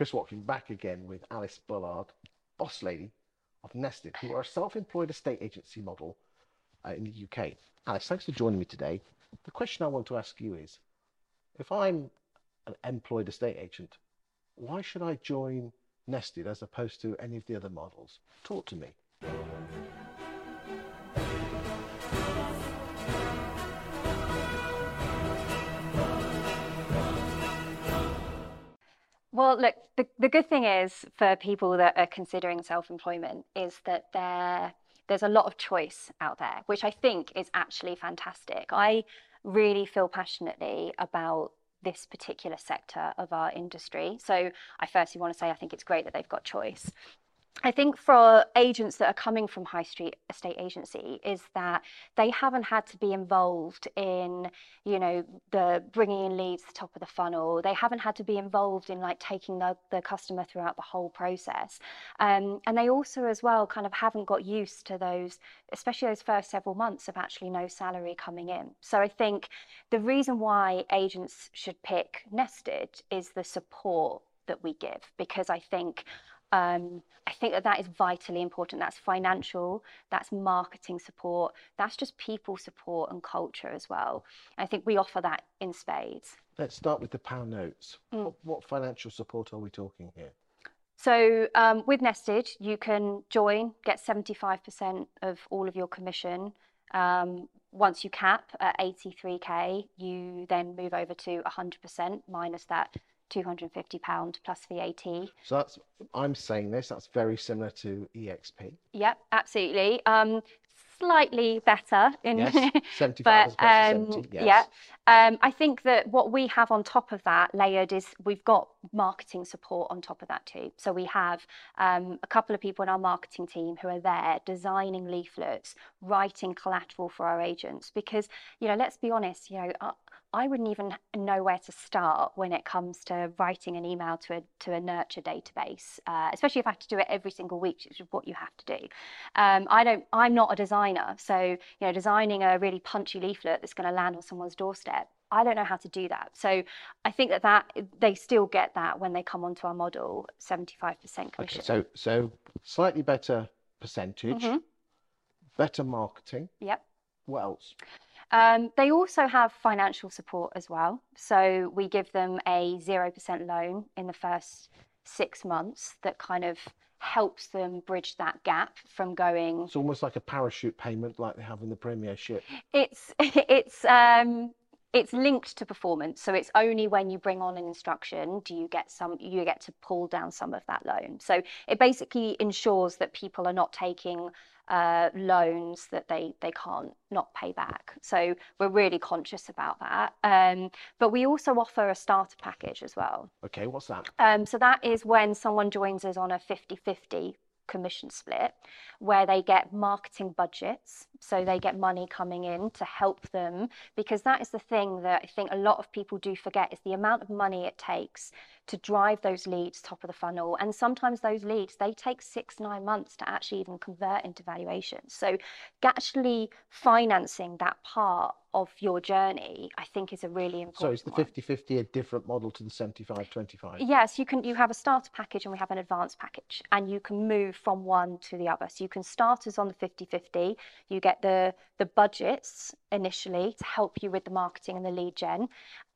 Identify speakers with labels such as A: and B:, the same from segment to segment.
A: Chris Watkin back again with Alice Bullard, boss lady of Nested, who are a self-employed estate agency model uh, in the UK. Alice, thanks for joining me today. The question I want to ask you is, if I'm an employed estate agent, why should I join Nested as opposed to any of the other models? Talk to me.
B: Well, look, the, the good thing is for people that are considering self employment is that there, there's a lot of choice out there, which I think is actually fantastic. I really feel passionately about this particular sector of our industry. So I firstly want to say I think it's great that they've got choice. I think for agents that are coming from high street estate agency is that they haven't had to be involved in, you know, the bringing in leads the top of the funnel. They haven't had to be involved in like taking the, the customer throughout the whole process. Um, and they also as well kind of haven't got used to those, especially those first several months of actually no salary coming in. So I think the reason why agents should pick Nested is the support that we give because I think um, I think that that is vitally important. That's financial, that's marketing support, that's just people support and culture as well. I think we offer that in spades.
A: Let's start with the pound notes. Mm. What, what, financial support are we talking here?
B: So um, with Nested, you can join, get 75% of all of your commission. Um, once you cap at 83k, you then move over to 100% minus that £250 plus VAT.
A: So that's, I'm saying this, that's very similar to EXP.
B: Yep, absolutely. Um, slightly better in
A: yes, 75 but, um, 70, yes.
B: yeah um, i think that what we have on top of that layered is we've got marketing support on top of that too so we have um, a couple of people in our marketing team who are there designing leaflets writing collateral for our agents because you know let's be honest you know uh, I wouldn't even know where to start when it comes to writing an email to a to a nurture database, uh, especially if I have to do it every single week, which is what you have to do. Um, I don't. I'm not a designer, so you know, designing a really punchy leaflet that's going to land on someone's doorstep. I don't know how to do that. So I think that that they still get that when they come onto our model, 75% commission.
A: Okay, so so slightly better percentage, mm-hmm. better marketing.
B: Yep.
A: What else?
B: Um, they also have financial support as well. So we give them a 0% loan in the first six months that kind of helps them bridge that gap from going.
A: It's almost like a parachute payment like they have in the Premiership.
B: It's, it's, um, it's linked to performance so it's only when you bring on an instruction do you get some you get to pull down some of that loan so it basically ensures that people are not taking uh, loans that they they can't not pay back. So we're really conscious about that. Um, but we also offer a starter package as well.
A: Okay what's that?
B: Um, so that is when someone joins us on a 50 50 commission split where they get marketing budgets. So they get money coming in to help them because that is the thing that I think a lot of people do forget is the amount of money it takes to drive those leads top of the funnel. And sometimes those leads, they take six, nine months to actually even convert into valuations. So actually financing that part of your journey, I think is a really important.
A: So is the 50-50 a different model to the 75-25?
B: Yes, you can. You have a starter package and we have an advanced package, and you can move from one to the other. So you can start us on the 50-50. You get the the budgets initially to help you with the marketing and the lead gen,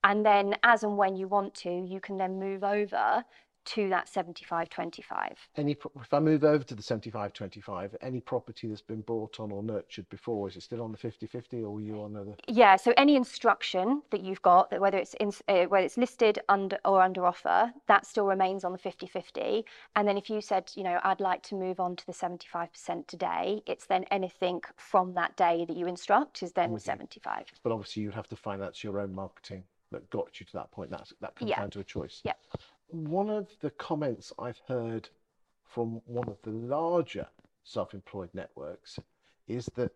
B: and then as and when you want to, you can then move over to that 75 25
A: any if i move over to the 75 25 any property that's been bought on or nurtured before is it still on the 50 50 or are you on the
B: yeah so any instruction that you've got that whether it's in uh, whether it's listed under or under offer that still remains on the 50 50 and then if you said you know i'd like to move on to the 75% today it's then anything from that day that you instruct is then 75
A: but obviously you'd have to finance your own marketing that got you to that point. That's that comes
B: yeah.
A: down to a choice.
B: Yeah
A: one of the comments I've heard from one of the larger self-employed networks is that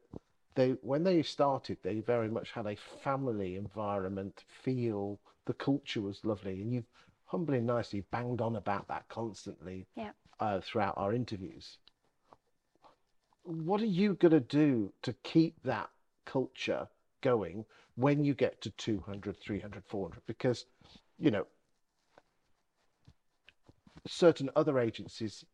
A: they when they started they very much had a family environment feel. The culture was lovely. And you've humbly and nicely banged on about that constantly
B: yeah.
A: uh, throughout our interviews. What are you going to do to keep that culture going when you get to 200 300 400 because you know certain other agencies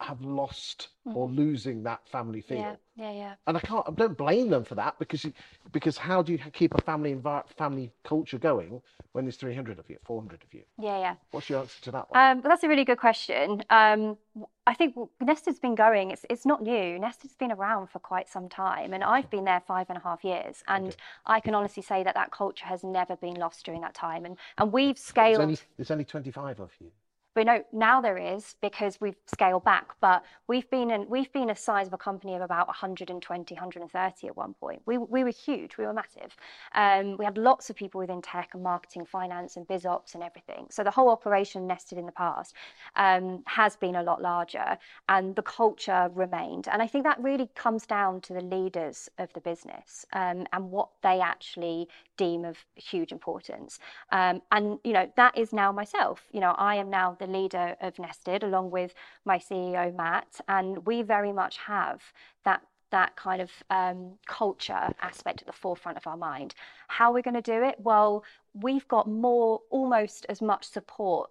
A: have lost or losing that family feel.
B: Yeah, yeah, yeah.
A: And I can't, I don't blame them for that because you, because how do you keep a family envi- family culture going when there's 300 of you, 400 of you?
B: Yeah, yeah.
A: What's your answer to that one?
B: Um, but that's a really good question. Um, I think Nested's been going. It's it's not new. Nested's been around for quite some time, and I've been there five and a half years, and
A: Okay.
B: I can honestly say that that culture has never been lost during that time. And and we've
A: there's,
B: scaled.
A: only, there's only 25 of you.
B: But no, now there is because we've scaled back. But we've been in, we've been a size of a company of about 120, 130 at one point. We, we were huge. We were massive. Um, we had lots of people within tech and marketing, finance, and biz ops and everything. So the whole operation Nested in the past um, has been a lot larger, and the culture remained. And I think that really comes down to the leaders of the business um, and what they actually deem of huge importance. Um, and you know that is now myself. You know I am now the leader of Nested along with my CEO Matt, and we very much have that that kind of um, culture aspect at the forefront of our mind. How we're going to do it? Well, we've got more, almost as much support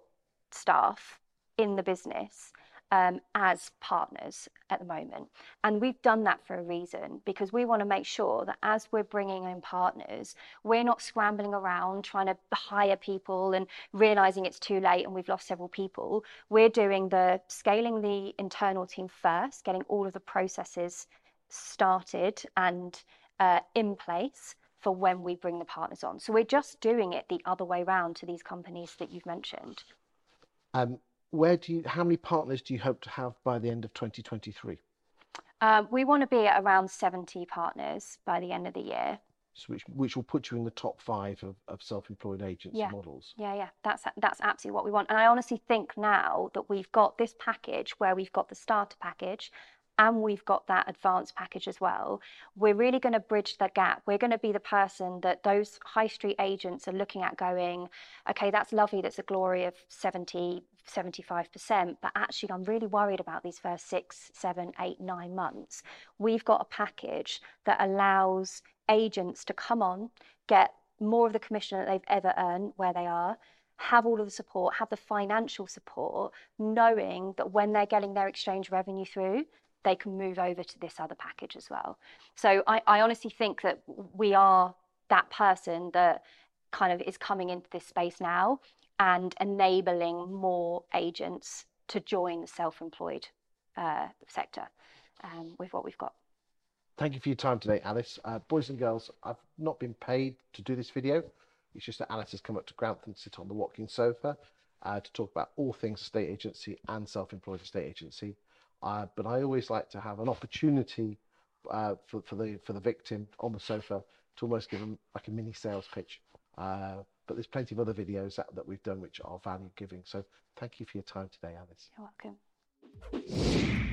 B: staff in the business um, as partners at the moment. And we've done that for a reason because we want to make sure that as we're bringing in partners, we're not scrambling around trying to hire people and realizing it's too late and we've lost several people. We're doing the scaling the internal team first, getting all of the processes started and uh, in place for when we bring the partners on. So we're just doing it the other way round to these companies that you've mentioned.
A: Um, where do you, how many partners do you hope to have by the end of 2023?
B: Um, we want to be at around 70 partners by the end of the year.
A: So which, which will put you in the top five of, of self-employed agency
B: Yeah.
A: models.
B: Yeah, yeah, that's that's absolutely what we want. And I honestly think now that we've got this package where we've got the starter package and we've got that advanced package as well, we're really going to bridge the gap. We're going to be the person that those high street agents are looking at going, okay, that's lovely, that's a glory of 70, 75%, but actually I'm really worried about these first six, seven, eight, nine months. We've got a package that allows agents to come on, get more of the commission that they've ever earned where they are, have all of the support, have the financial support, knowing that when they're getting their exchange revenue through, they can move over to this other package as well. So I, I honestly think that we are that person that kind of is coming into this space now and enabling more agents to join the self-employed uh, sector um, with what we've got.
A: Thank you for your time today, Alice. Uh, boys and girls, I've not been paid to do this video. It's just that Alice has come up to Grantham to sit on the Watkins sofa uh, to talk about all things estate agency and self-employed estate agency. Uh, but I always like to have an opportunity uh, for, for the for the victim on the sofa to almost give them like a mini sales pitch. Uh, but there's plenty of other videos that, that we've done which are value giving. So thank you for your time today, Alice.
B: You're welcome.